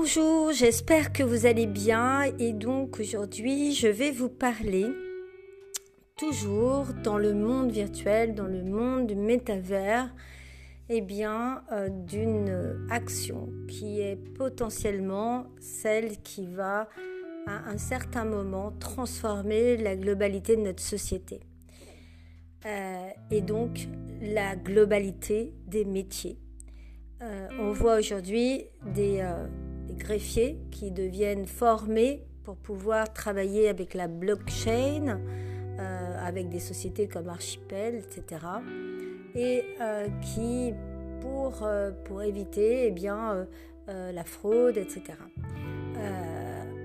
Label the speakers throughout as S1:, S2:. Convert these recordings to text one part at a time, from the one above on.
S1: Bonjour, j'espère que vous allez bien et donc aujourd'hui je vais vous parler toujours dans le monde virtuel, dans le monde métavers, eh bien euh, d'une action qui est potentiellement celle qui va à un certain moment transformer la globalité de notre société. Euh, et donc la globalité des métiers. Euh, on voit aujourd'hui des greffiers qui deviennent formés pour pouvoir travailler avec la blockchain, euh, avec des sociétés comme Archipel, etc. Et euh, qui, pour, euh, pour éviter eh bien, la fraude, etc.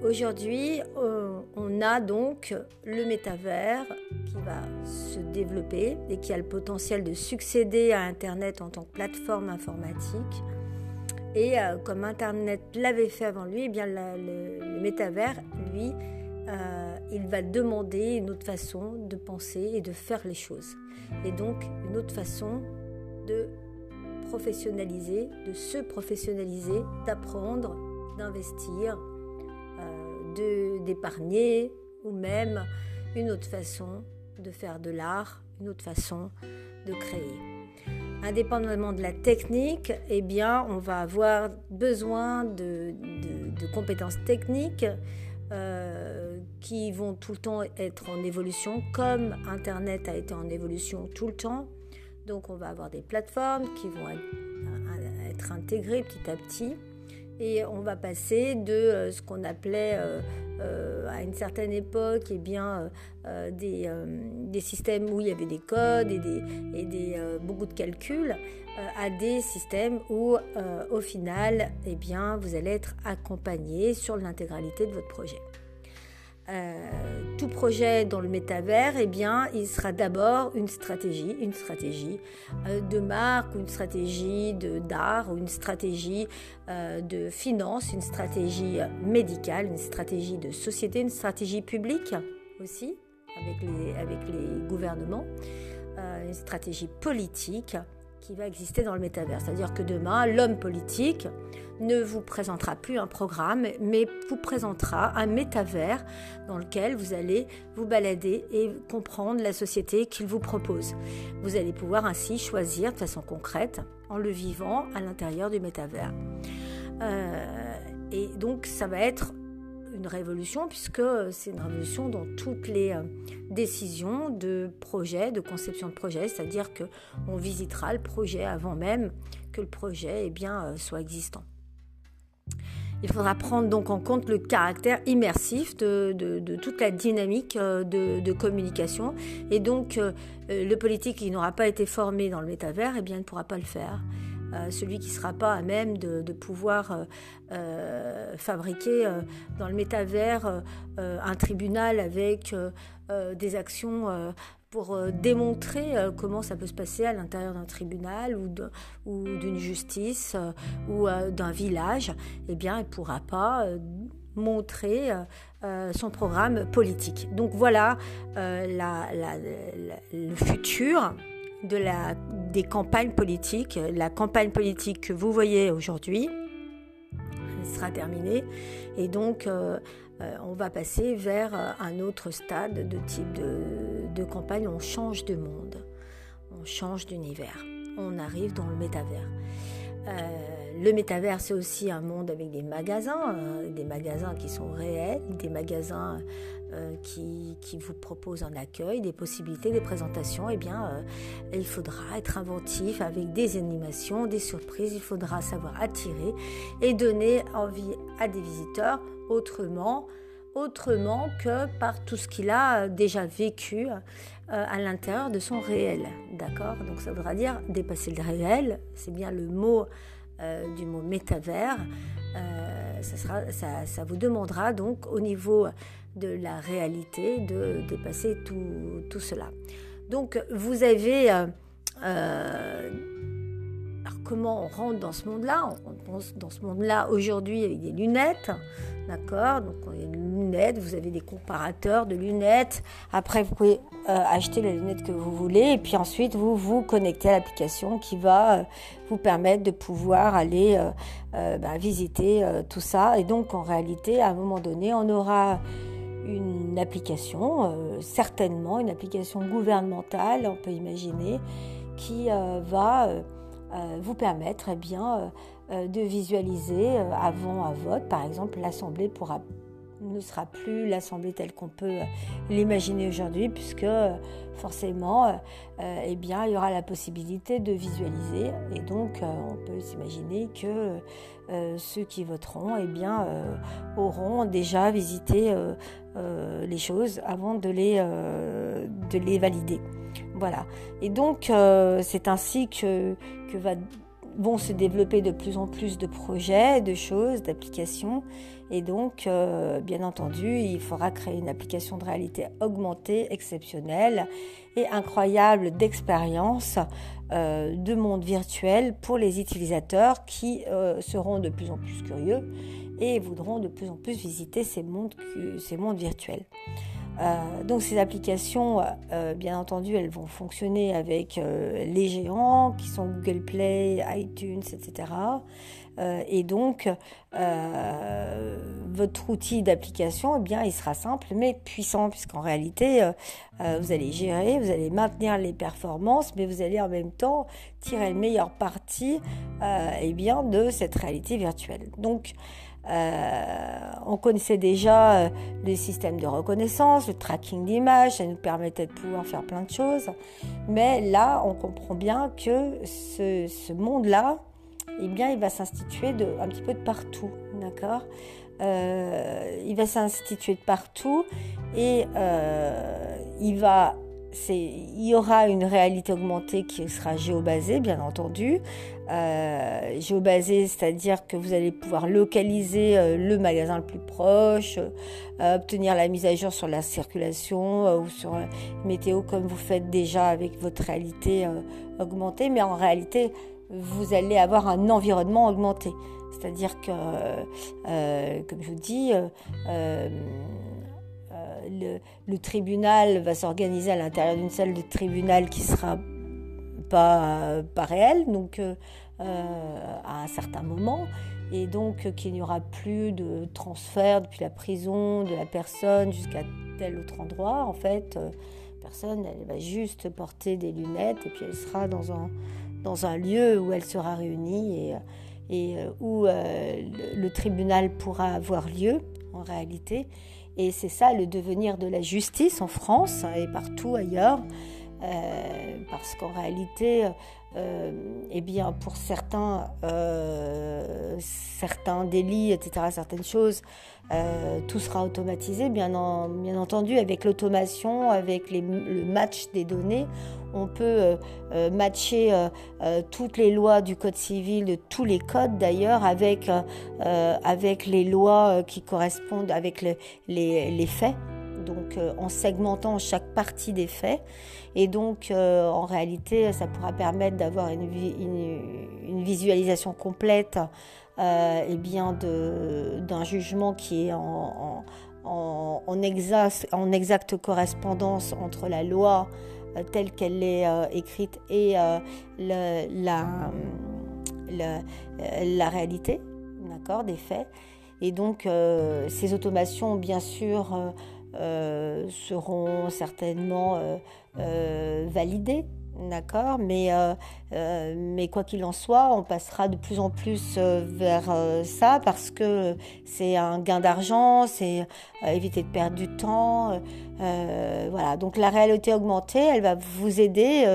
S1: Aujourd'hui, on a donc le métavers qui va se développer et qui a le potentiel de succéder à Internet en tant que plateforme informatique et euh, comme Internet l'avait fait avant lui, eh bien le, métavers, lui, euh, il va demander une autre façon de penser et de faire les choses. Et donc une autre façon de professionnaliser, de se professionnaliser, d'apprendre, d'investir, euh, d'épargner, ou même une autre façon de faire de l'art, une autre façon de créer indépendamment de la technique, eh on va avoir besoin de, compétences techniques euh, qui vont tout le temps être en évolution, comme Internet a été en évolution tout le temps. Donc, on va avoir des plateformes qui vont être, intégrées petit à petit. Et on va passer de euh, ce qu'on appelait euh, euh, à une certaine époque eh bien, euh, euh, des, systèmes où il y avait des codes et, des, et des, beaucoup de calculs à des systèmes où au final eh bien, vous allez être accompagné sur l'intégralité de votre projet. Tout projet dans le métavers, eh bien, il sera d'abord une stratégie, une stratégie de marque, une stratégie d'art, une stratégie de finance, une stratégie médicale, une stratégie de société, une stratégie publique aussi avec les gouvernements, une stratégie politique qui va exister dans le métavers. C'est-à-dire que demain, l'homme politique ne vous présentera plus un programme, mais vous présentera un métavers dans lequel vous allez vous balader et comprendre la société qu'il vous propose. Vous allez pouvoir ainsi choisir de façon concrète en le vivant à l'intérieur du métavers. Euh, et donc ça va être une révolution puisque c'est une révolution dans toutes les euh, décisions de projet, de conception de projet, c'est-à-dire que on visitera le projet avant même que le projet eh bien, euh, soit existant. Il faudra prendre donc en compte le caractère immersif de, toute la dynamique euh, de, communication. Et donc, le politique qui n'aura pas été formé dans le métavers, eh bien, ne pourra pas le faire. Euh, celui qui ne sera pas à même de, pouvoir euh, euh, fabriquer dans le métavers un tribunal avec des actions pour démontrer comment ça peut se passer à l'intérieur d'un tribunal ou d'une justice ou d'un village, eh bien, il ne pourra pas montrer son programme politique. Donc voilà le futur de la, des campagnes politiques. La campagne politique que vous voyez aujourd'hui sera terminée et donc euh, euh, on va passer vers euh, un autre stade de type de, campagne. On change de monde, on change d'univers, on arrive dans le métavers. le métavers, c'est aussi un monde avec des magasins, des magasins qui sont réels, des magasins euh, qui, vous propose un accueil, des possibilités, des présentations, eh bien, euh, il faudra être inventif avec des animations, des surprises. Il faudra savoir attirer et donner envie à des visiteurs autrement, autrement que par tout ce qu'il a déjà vécu euh, à l'intérieur de son réel. D'accord? Donc ça voudra dire dépasser le réel, c'est bien le mot du mot métavers. ça, vous demandera donc au niveau de la réalité, de dépasser tout, cela. Donc vous avez... Euh, euh, comment on rentre dans ce monde-là? On rentre dans ce monde-là aujourd'hui avec des lunettes, d'accord? Donc il y a des lunettes, vous avez des comparateurs de lunettes. Après, vous pouvez euh, acheter les lunettes que vous voulez et puis ensuite vous vous connectez à l'application qui va euh, vous permettre de pouvoir aller bah, visiter tout ça. Et donc en réalité, à un moment donné, on aura une application, certainement une application gouvernementale, on peut imaginer, qui va euh, vous permettre eh bien, euh, euh, de visualiser avant un vote. Par exemple, l'Assemblée pourra ne sera plus l'Assemblée telle qu'on peut l'imaginer aujourd'hui, puisque forcément, eh bien, il y aura la possibilité de visualiser. Et donc, on peut s'imaginer que ceux qui voteront eh bien, auront déjà visité les choses avant de les, de les valider. Voilà. Et donc, c'est ainsi que vont se développer de plus en plus de projets, de choses, d'applications. Et donc, euh, bien entendu, il faudra créer une application de réalité augmentée, exceptionnelle et incroyable d'expérience euh, de monde virtuel pour les utilisateurs qui euh, seront de plus en plus curieux et voudront de plus en plus visiter ces mondes, ces mondes virtuels. Euh, donc ces applications, euh, bien entendu, elles vont fonctionner avec euh, les géants qui sont Google Play, iTunes, etc. et donc votre outil d'application, eh bien, il sera simple mais puissant puisqu'en réalité, vous allez gérer, vous allez maintenir les performances, mais vous allez en même temps tirer le meilleur parti, eh bien, de cette réalité virtuelle. Donc euh, on connaissait déjà euh, les systèmes de reconnaissance, le tracking d'images, ça nous permettait de pouvoir faire plein de choses. Mais là, on comprend bien que ce, monde-là, eh bien, il va s'instituer un petit peu de partout, d'accord? Euh, Il va s'instituer de partout et il va il y aura une réalité augmentée qui sera géobasée, bien entendu. Euh, géobasée, c'est-à-dire que vous allez pouvoir localiser euh, le magasin le plus proche, euh, obtenir la mise à jour sur la circulation ou sur météo comme vous faites déjà avec votre réalité augmentée. Mais en réalité, vous allez avoir un environnement augmenté. C'est-à-dire que, comme je vous dis, le, tribunal va s'organiser à l'intérieur d'une salle de tribunal qui sera pas, pas réelle, donc euh, à un certain moment, et donc qu'il n'y aura plus de transfert depuis la prison de la personne jusqu'à tel autre endroit. En fait, euh, personne, elle va juste porter des lunettes et puis elle sera dans un, dans un lieu où elle sera réunie et, et euh, où le tribunal pourra avoir lieu en réalité. Et c'est ça le devenir de la justice en France et partout ailleurs. Euh, parce qu'en réalité, euh, eh bien, pour certains, euh, certains délits, etc., certaines choses, tout sera automatisé. Bien, entendu, avec l'automation, avec le match des données, on peut matcher toutes les lois du Code civil, tous les codes d'ailleurs, avec, avec les lois qui correspondent avec les faits donc euh, en segmentant chaque partie des faits. Et donc, euh, en réalité, ça pourra permettre d'avoir une, visualisation complète euh, et bien d'un jugement qui est en, en, exacte correspondance entre la loi telle qu'elle est écrite et la, la, réalité d'accord, des faits. Et donc, ces automations, bien sûr, euh, seront certainement euh, euh, validées. D'accord, mais, mais quoi qu'il en soit, on passera de plus en plus vers ça parce que c'est un gain d'argent, c'est éviter de perdre du temps. voilà, donc la réalité augmentée, elle va vous aider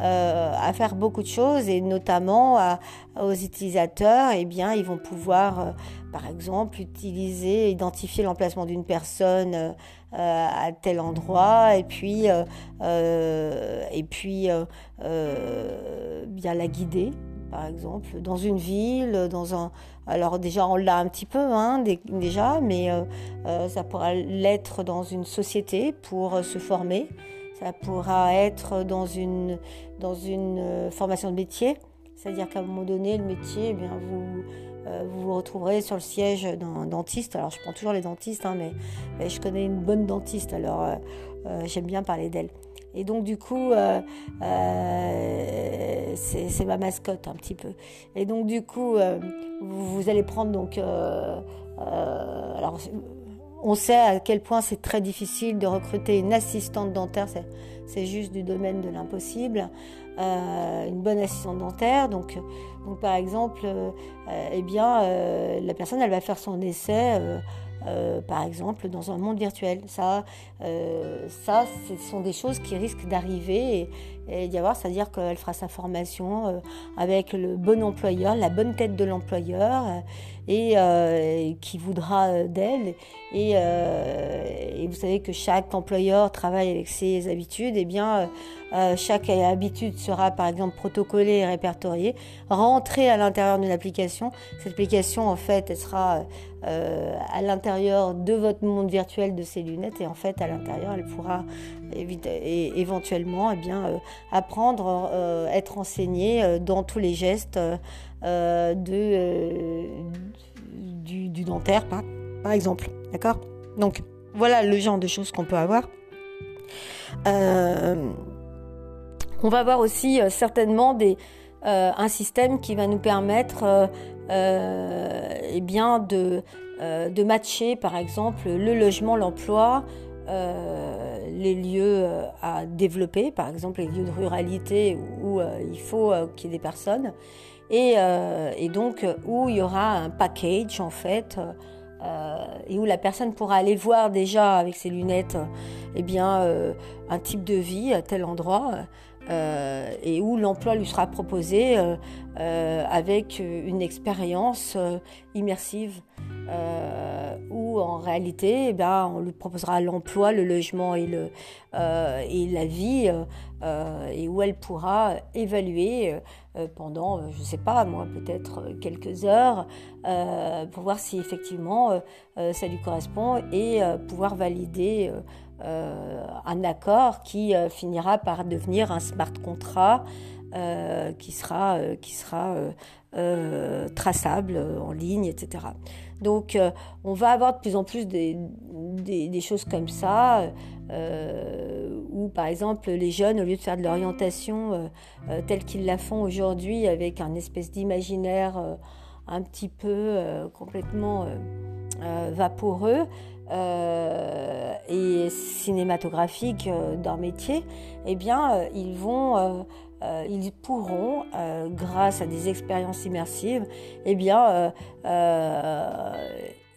S1: à faire beaucoup de choses et notamment aux utilisateurs, eh bien, ils vont pouvoir, par exemple, utiliser, identifier l'emplacement d'une personne euh, à tel endroit. Et puis euh, euh, et puis bien la guider par exemple dans une ville dans un alors déjà on l'a un petit peu hein, déjà mais ça pourra l'être dans une société pour se former. Ça pourra être dans une dans une formation de métier. C'est-à-dire qu'à un moment donné, le métier, eh bien, vous, vous vous retrouverez sur le siège d'un dentiste. Alors, je prends toujours les dentistes, hein, mais, je connais une bonne dentiste, alors j'aime bien parler d'elle. Et donc du coup, c'est ma mascotte un petit peu. Et donc du coup, vous, vous, allez prendre donc, alors on sait à quel point c'est très difficile de recruter une assistante dentaire, c'est juste du domaine de l'impossible. Euh, une bonne assistante dentaire, donc, par exemple, euh, eh bien, euh, la personne, elle va faire son essai. par exemple, dans un monde virtuel. Ça, ça, ce sont des choses qui risquent d'arriver d'y avoir, c'est-à-dire qu'elle fera sa formation avec le bon employeur, la bonne tête de l'employeur, euh, et, qui voudra euh, d'elle. Euh, et, vous savez que chaque employeur travaille avec ses habitudes. Et eh bien, chaque habitude sera par exemple protocolée et répertoriée, rentrée à l'intérieur d'une application. Cette application, en fait, elle sera à l'intérieur de votre monde virtuel de ces lunettes. Et en fait, à l'intérieur, elle pourra et éventuellement eh bien, apprendre, être enseignée dans tous les gestes euh, euh, du, dentaire, par, exemple. D'accord? Donc, voilà le genre de choses qu'on peut avoir. Euh, on va avoir aussi certainement un système qui va nous permettre eh bien de matcher, par exemple, le logement, l'emploi, les lieux à développer, par exemple les lieux de ruralité où, il faut qu'il y ait des personnes, euh, et, donc où il y aura un package en fait euh, et où la personne pourra aller voir déjà avec ses lunettes eh bien euh, un type de vie à tel endroit et où l'emploi lui sera proposé avec une expérience immersive euh, en réalité, eh ben, on lui proposera l'emploi, le logement et, le, euh, et la vie, euh, et où elle pourra évaluer pendant, je ne sais pas, moi, peut-être quelques heures, pour voir si effectivement ça lui correspond et pouvoir valider. un accord qui finira par devenir un smart contrat qui sera, qui sera traçable en ligne, etc. Donc euh, on va avoir de plus en plus des, choses comme ça, euh, où par exemple les jeunes, au lieu de faire de l'orientation euh, telle qu'ils la font aujourd'hui, avec un espèce d'imaginaire un petit peu complètement vaporeux, et cinématographique d'un métier, eh bien, ils vont euh, ils pourront, euh, grâce à des expériences immersives, eh bien, euh,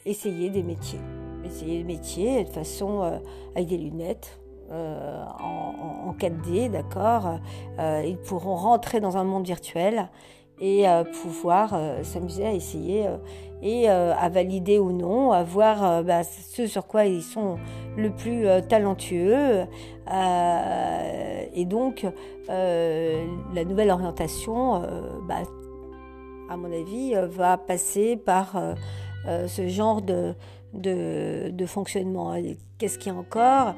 S1: essayer des métiers. Essayer des métiers de façon avec des lunettes, en, 4D, d'accord. ils pourront rentrer dans un monde virtuel et pouvoir s'amuser à essayer et à valider ou non, à voir bah, ce sur quoi ils sont le plus talentueux. et donc, euh, la nouvelle orientation, euh, bah, à mon avis, euh, va passer par ce genre de, de, fonctionnement. Qu'est-ce qu'il y a encore?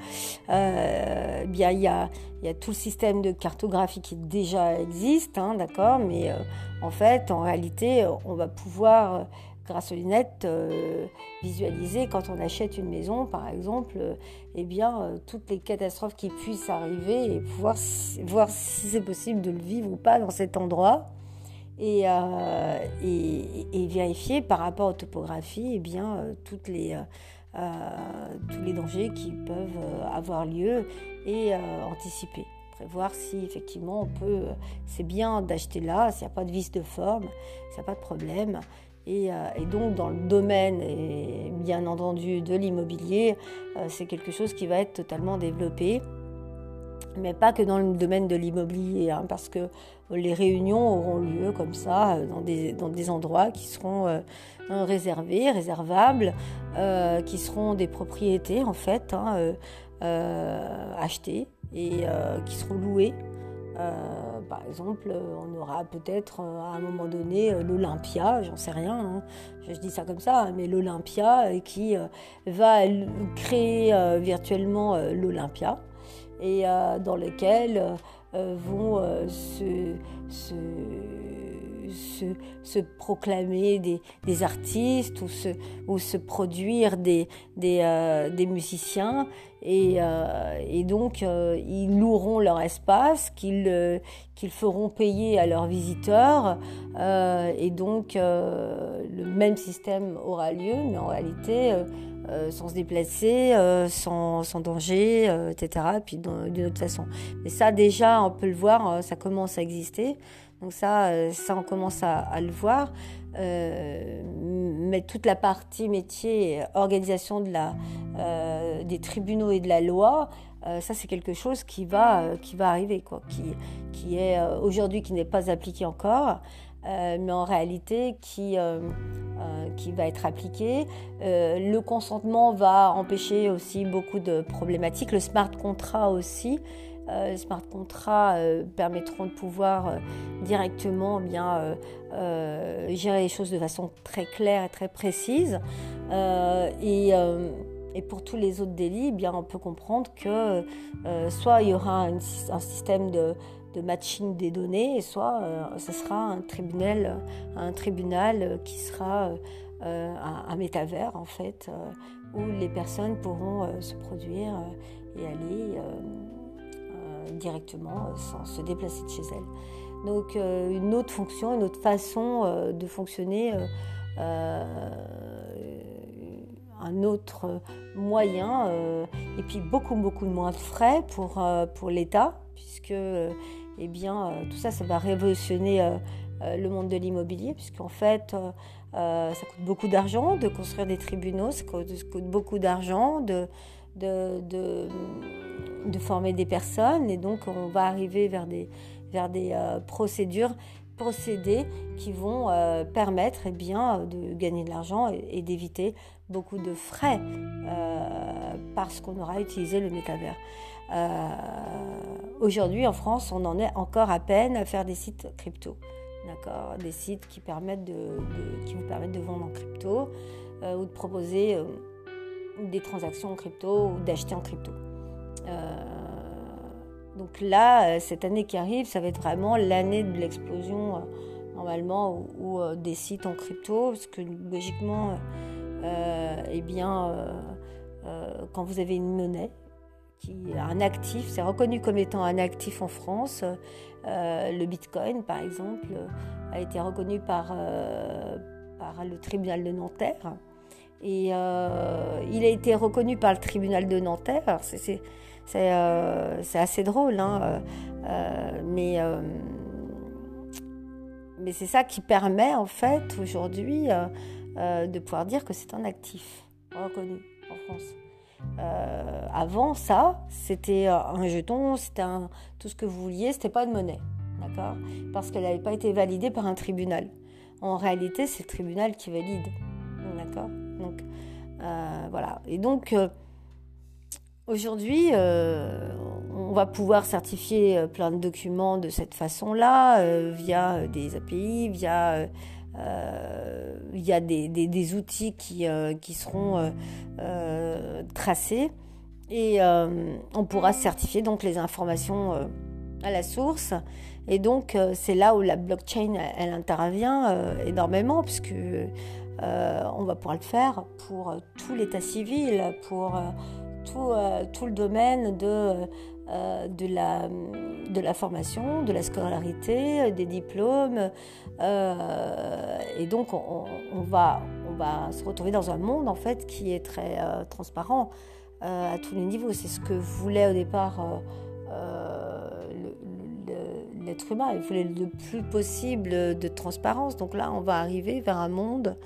S1: Bien, il y a, il y a tout le système de cartographie qui déjà existe, hein, d'accord, mais en fait, en réalité, on va pouvoir grâce aux lunettes, euh, visualiser quand on achète une maison, par exemple, euh, eh bien, euh, toutes les catastrophes qui puissent arriver et pouvoir voir si c'est possible de le vivre ou pas dans cet endroit. Et, vérifier par rapport aux topographies eh bien, tous les dangers qui peuvent avoir lieu et anticiper voir si effectivement on peut, c'est bien d'acheter là, s'il n'y a pas de vis de forme, s'il n'y a pas de problème, euh, et, donc dans le domaine, bien entendu, de l'immobilier, euh, c'est quelque chose qui va être totalement développé. Mais pas que dans le domaine de l'immobilier, hein, parce que les réunions auront lieu comme ça, euh, dans des, dans des endroits qui seront réservés, réservables, qui seront des propriétés en fait, hein, achetées et qui seront louées euh, par exemple, on aura peut-être euh, à un moment donné euh, l'Olympia, j'en sais rien, hein. je, dis ça comme ça, hein, mais l'Olympia qui va créer virtuellement l'Olympia et dans lequel vont se, proclamer des, artistes ou se, ou se produire des, des, euh, musiciens. Et, donc, ils loueront leur espace, qu'ils qu'ils feront payer à leurs visiteurs. et donc, le même système aura lieu, mais en réalité, euh, sans se déplacer, euh, sans, sans, danger, euh, etc. Puis d'une autre façon. Mais ça, déjà, on peut le voir, ça commence à exister. Donc ça, ça on commence à, le voir. mais toute la partie métier, organisation de la, des tribunaux et de la loi, ça c'est quelque chose qui va, qui va arriver, quoi, qui, qui est aujourd'hui qui n'est pas appliqué encore. Euh, mais en réalité qui, euh, euh, qui va être appliqué. le consentement va empêcher aussi beaucoup de problématiques. Le smart contract aussi. Les smart contracts permettront de pouvoir directement bien gérer les choses de façon très claire et très précise. et pour tous les autres délits, eh bien, on peut comprendre que soit il y aura un système de, de matching des données, soit euh, ce sera un tribunal, un tribunal qui sera euh, un, métavers en fait, euh, où les personnes pourront se produire et aller directement sans se déplacer de chez elles. Donc une autre fonction, une autre façon de fonctionner un autre moyen et puis beaucoup beaucoup moins de frais pour, l'État puisque eh bien, euh, tout ça, ça va révolutionner euh, euh, le monde de l'immobilier, puisqu'en fait, ça coûte beaucoup d'argent de construire des tribunaux, ça coûte, beaucoup d'argent de, former des personnes, et donc on va arriver vers des, des procédures procédés qui vont permettre eh bien, de gagner de l'argent et, d'éviter beaucoup de frais parce qu'on aura utilisé le métavers. Euh, aujourd'hui, en France, on en est encore à peine à faire des sites crypto. Des sites qui, de, vous permettent de vendre en crypto euh, ou de proposer euh, des transactions en crypto ou d'acheter en crypto. Donc là, cette année qui arrive, ça va être vraiment l'année de l'explosion, normalement, ou, des sites en crypto, parce que logiquement, eh bien, quand vous avez une monnaie, qui est un actif, c'est reconnu comme étant un actif en France. Euh, le Bitcoin, par exemple, a été reconnu par, euh, par le tribunal de Nanterre. Et euh, il a été reconnu par le tribunal de Nanterre. C'est assez drôle, hein, mais, mais c'est ça qui permet en fait aujourd'hui de pouvoir dire que c'est un actif reconnu en France. Euh, avant ça, c'était euh, un jeton, c'était tout ce que vous vouliez, c'était pas de monnaie, d'accord? Parce qu'elle n'avait pas été validée par un tribunal. En réalité, c'est le tribunal qui valide, d'accord? Donc euh, voilà. Et donc aujourd'hui, on va pouvoir certifier plein de documents de cette façon-là, via des API, via euh, il y a des, outils qui, euh, qui seront euh, tracés et on pourra certifier donc les informations à la source. Et donc c'est là où la blockchain elle, intervient énormément puisque on va pouvoir le faire pour tout l'état civil, pour tout, tout le domaine de euh, de, la, de la formation, de la scolarité, des diplômes. Euh, et donc, on, va, on va se retrouver dans un monde, en fait, qui est très euh, transparent à tous les niveaux. C'est ce que voulait au départ l'être humain. Il voulait le plus possible de transparence. Donc là, on va arriver vers un monde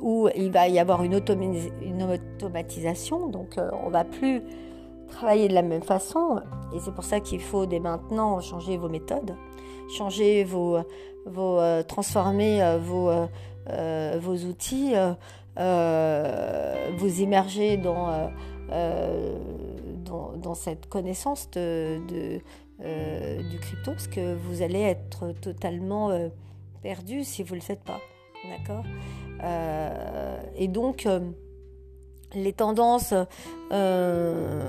S1: où il va y avoir une, automatisation. Donc, on va plus travailler de la même façon. Et c'est pour ça qu'il faut dès maintenant changer vos méthodes, changer vos, euh, transformer euh, vos, euh, vos outils, vous immerger dans, dans, cette connaissance de du crypto, parce que vous allez être totalement perdu si vous ne le faites pas. D'accord. Et donc, les tendances, euh,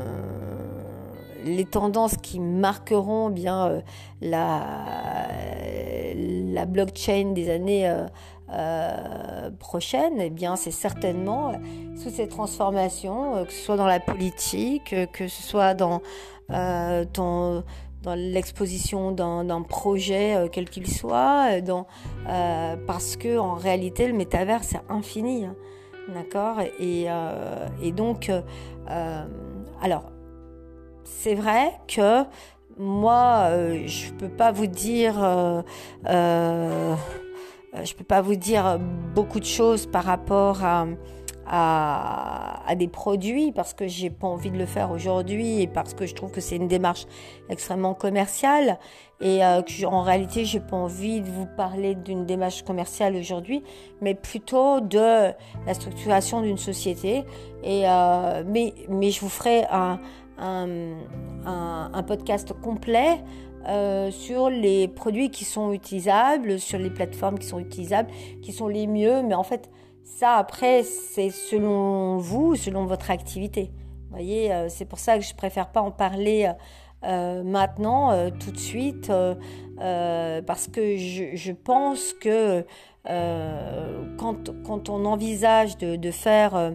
S1: les tendances qui marqueront bien euh, la, la blockchain des années prochaines, eh bien, c'est certainement sous ces transformations, que ce soit dans la politique, que ce soit dans, dans dans l'exposition d'un projet euh, quel qu'il soit, euh, euh, parce que en réalité le métavers c'est infini, hein. d'accord? Et, et, donc, alors c'est vrai que moi je peux pas vous dire, je peux pas vous dire beaucoup de choses par rapport à à, des produits parce que j'ai pas envie de le faire aujourd'hui et parce que je trouve que c'est une démarche extrêmement commerciale et euh, que en réalité j'ai pas envie de vous parler d'une démarche commerciale aujourd'hui mais plutôt de la structuration d'une société et euh, mais mais je vous ferai un un, podcast complet euh, sur les produits qui sont utilisables, sur les plateformes qui sont utilisables, qui sont les mieux. Mais en fait, ça, après, c'est selon vous, selon votre activité. Vous voyez, euh, c'est pour ça que je préfère pas en parler euh, maintenant, euh, tout de suite, parce que je, pense que quand, on envisage de, faire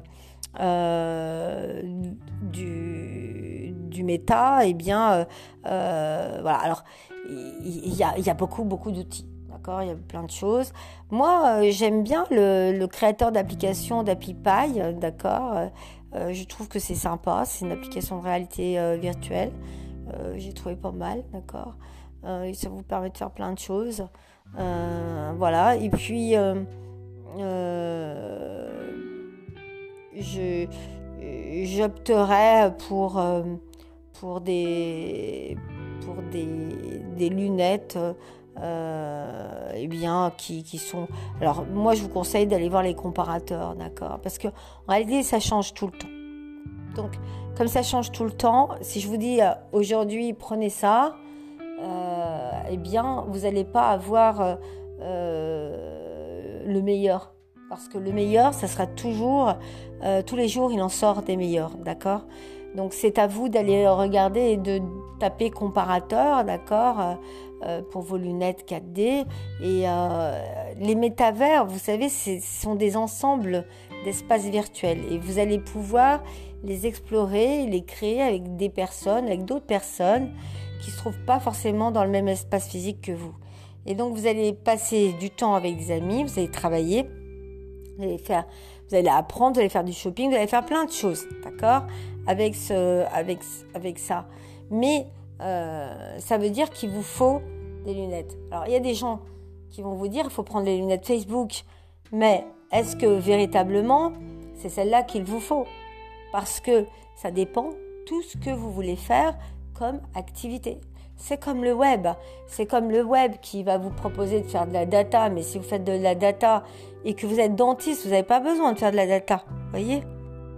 S1: du, du méta, eh bien, voilà. Alors, il y, y, a beaucoup, beaucoup d'outils. Il y a plein de choses. Moi, euh, j'aime bien le, créateur d'application d'AppyPie, euh, d'accord euh, Je trouve que c'est sympa. C'est une application de réalité virtuelle. J'ai trouvé pas mal, d'accord Ça vous permet de faire plein de choses. voilà. Et puis, je j'opterais pour, pour, des, pour des lunettes euh, eh bien, qui, qui, sont. Alors, moi, je vous conseille d'aller voir les comparateurs, d'accord? Parce que en réalité, ça change tout le temps. Donc, comme ça change tout le temps, si je vous dis euh, aujourd'hui, prenez ça, euh, eh bien, vous n'allez pas avoir le meilleur. Parce que le meilleur, ça sera toujours, tous les jours, il en sort des meilleurs, d'accord? Donc, c'est à vous d'aller regarder et de taper comparateur, d'accord euh, pour vos lunettes 4D. Et euh, les métavers, vous savez, ce sont des ensembles d'espaces virtuels. Et vous allez pouvoir les explorer, les créer avec des personnes, avec d'autres personnes qui ne se trouvent pas forcément dans le même espace physique que vous. Et donc vous allez passer du temps avec des amis, vous allez travailler, vous allez faire, vous allez apprendre, vous allez faire du shopping, vous allez faire plein de choses, d'accord, avec ce, avec, avec ça. Mais euh, ça veut dire qu'il vous faut des lunettes. Alors, il y a des gens qui vont vous dire il faut prendre les lunettes Facebook, mais est-ce que véritablement c'est celle-là qu'il vous faut? Parce que ça dépend tout ce que vous voulez faire comme activité. C'est comme le web. C'est comme le web qui va vous proposer de faire de la data, mais si vous faites de la data et que vous êtes dentiste, vous n'avez pas besoin de faire de la data. Vous voyez?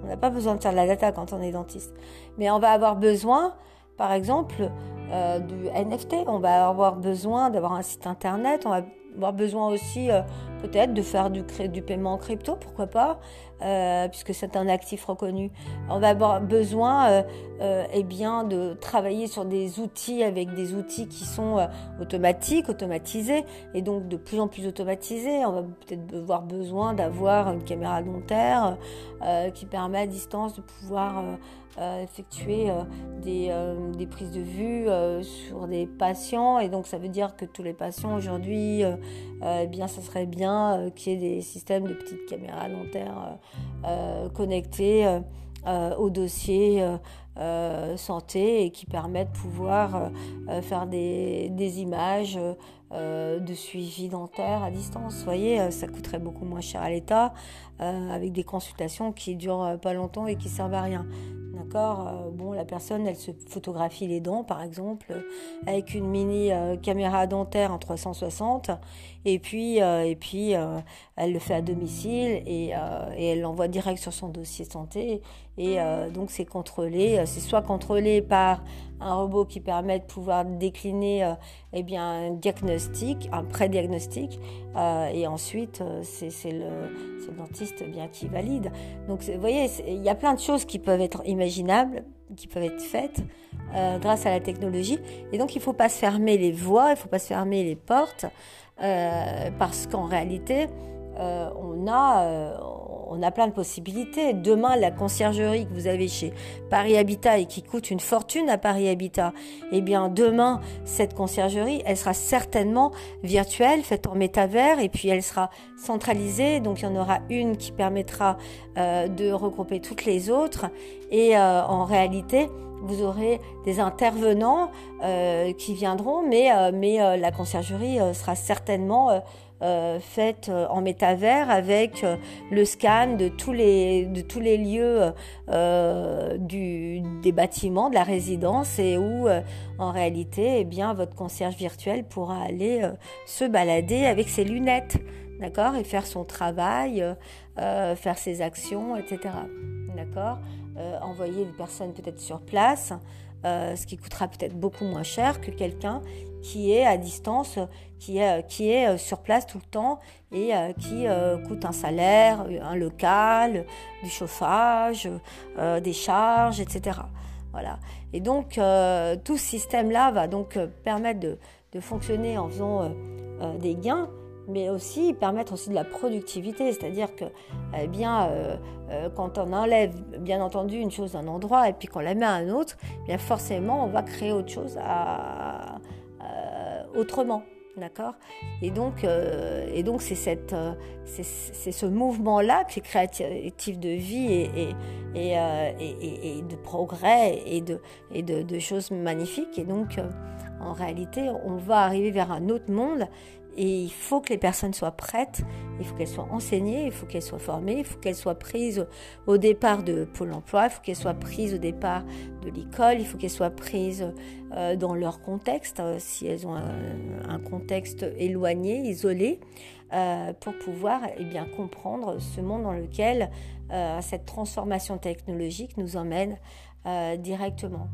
S1: On n'a pas besoin de faire de la data quand on est dentiste. Mais on va avoir besoin par exemple, euh, du NFT. On va avoir besoin d'avoir un site internet. On va avoir besoin aussi euh, peut-être de faire du, du paiement en crypto, pourquoi pas, euh, puisque c'est un actif reconnu. On va avoir besoin eh bien, de travailler sur des outils avec des outils qui sont automatiques, automatisés, et donc de plus en plus automatisés. On va peut-être avoir besoin d'avoir une caméra long terme qui permet à distance de pouvoir euh, effectuer euh, des, euh, des, prises de vue sur des patients et donc ça veut dire que tous les patients aujourd'hui eh bien ça serait bien qu'il y ait des systèmes de petites caméras dentaires connectées au dossier santé et qui permettent de pouvoir faire des, des images de suivi dentaire à distance. Vous voyez, ça coûterait beaucoup moins cher à l'État avec des consultations qui durent pas longtemps et qui servent à rien. Euh, Bon, la personne, elle se photographie les dents, par exemple, avec une mini euh, caméra dentaire en 360, et puis, euh, et puis elle le fait à domicile et, et elle l'envoie direct sur son dossier santé. Et donc, c'est contrôlé. C'est soit contrôlé par un robot qui permet de pouvoir décliner eh bien, un diagnostic, un pré-diagnostic, et ensuite, c'est le, dentiste bien qui valide. Donc, vous voyez, il y a plein de choses qui peuvent être imaginables qui peuvent être faites grâce à la technologie. Et donc, il ne faut pas se fermer les voies, il ne faut pas se fermer les portes, parce qu'en réalité, on a on a plein de possibilités. Demain, la conciergerie que vous avez chez Paris Habitat et qui coûte une fortune à Paris Habitat, eh bien, demain, cette conciergerie, elle sera certainement virtuelle, faite en métavers, et puis elle sera centralisée. Donc, il y en aura une qui permettra euh, de regrouper toutes les autres. Et euh, en réalité, vous aurez des intervenants euh, qui viendront, mais, mais la conciergerie sera certainement euh, faite euh, en métavers avec euh, le scan de tous les, de tous les lieux du, des bâtiments, de la résidence et où en réalité eh bien, votre concierge virtuel pourra aller se balader avec ses lunettes d'accord et faire son travail, faire ses actions, etc. D'accord Envoyer des personnes peut-être sur place, ce qui coûtera peut-être beaucoup moins cher que quelqu'un qui est à distance, qui est, qui est euh, sur place tout le temps et euh, qui euh, coûte un salaire, un local, du chauffage, des charges, etc. Voilà. Et donc tout ce système-là va donc permettre de, fonctionner en faisant des gains, mais aussi permettre aussi de la productivité, c'est-à-dire que eh bien quand on enlève bien entendu une chose d'un endroit et puis qu'on la met à un autre, eh bien forcément on va créer autre chose à autrement. D'accord? Et donc, euh, et donc c'est, cette, euh, c'est, ce mouvement-là qui est créatif de vie et, et, euh, et, et, de progrès et, de, et de choses magnifiques. Et donc, en réalité, on va arriver vers un autre monde et il faut que les personnes soient prêtes, il faut qu'elles soient enseignées, il faut qu'elles soient formées, il faut qu'elles soient prises au départ de Pôle emploi, il faut qu'elles soient prises au départ de l'école, il faut qu'elles soient prises euh, dans leur contexte, euh, si elles ont un, contexte éloigné, isolé, euh, pour pouvoir eh bien, comprendre ce monde dans lequel cette transformation technologique nous emmène directement.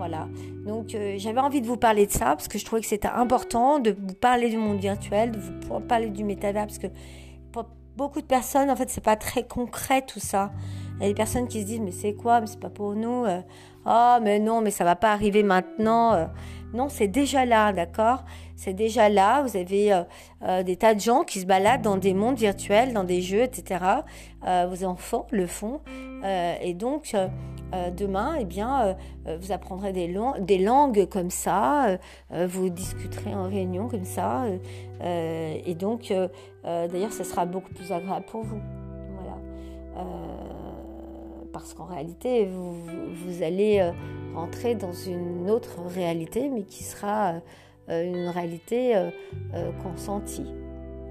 S1: Voilà. Donc euh, j'avais envie de vous parler de ça parce que je trouvais que c'était important de vous parler du monde virtuel, de vous parler du métavers parce que pour beaucoup de personnes en fait c'est pas très concret tout ça. Il y a des personnes qui se disent mais c'est quoi? Mais c'est pas pour nous. Oh mais non mais ça va pas arriver maintenant. Euh. Non c'est déjà là d'accord? C'est déjà là. Vous avez des tas de gens qui se baladent dans des mondes virtuels, dans des jeux etc. vos enfants le font et donc euh, demain, eh bien, euh, vous apprendrez des, langues comme ça, euh, vous discuterez en réunion comme ça, et donc, d'ailleurs, ce sera beaucoup plus agréable pour vous. Voilà. parce qu'en réalité, vous, allez rentrer dans une autre réalité, mais qui sera une réalité consentie.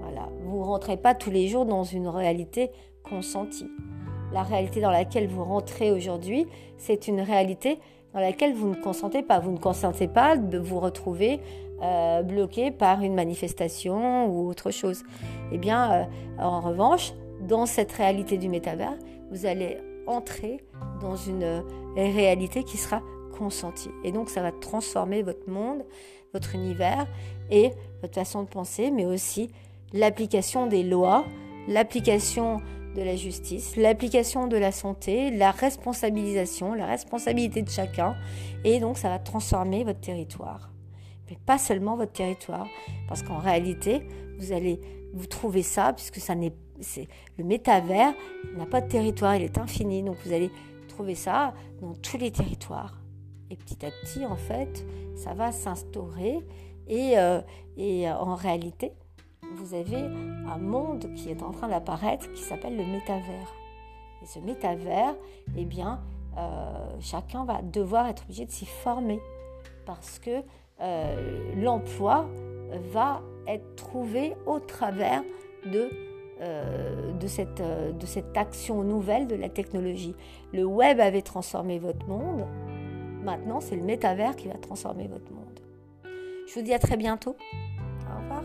S1: Voilà. Vous ne rentrez pas tous les jours dans une réalité consentie la réalité dans laquelle vous rentrez aujourd'hui, c'est une réalité dans laquelle vous ne consentez pas. Vous ne consentez pas de vous retrouver euh, bloqué par une manifestation ou autre chose. Eh bien, euh, en revanche, dans cette réalité du métavers, vous allez entrer dans une euh, réalité qui sera consentie. Et donc, ça va transformer votre monde, votre univers et votre façon de penser, mais aussi l'application des lois, l'application de la justice, l'application de la santé, la responsabilisation, la responsabilité de chacun. Et donc ça va transformer votre territoire. Mais pas seulement votre territoire, parce qu'en réalité, vous allez vous trouver ça, puisque ça n'est, c'est, le métavers n'a pas de territoire, il est infini. Donc vous allez trouver ça dans tous les territoires. Et petit à petit, en fait, ça va s'instaurer. Et, euh, euh, en réalité, vous avez un monde qui est en train d'apparaître qui s'appelle le métavers. Et ce métavers, eh bien, euh, chacun va devoir être obligé de s'y former parce que l'emploi va être trouvé au travers de cette action nouvelle de la technologie. Le web avait transformé votre monde, maintenant c'est le métavers qui va transformer votre monde. Je vous dis à très bientôt. Au revoir.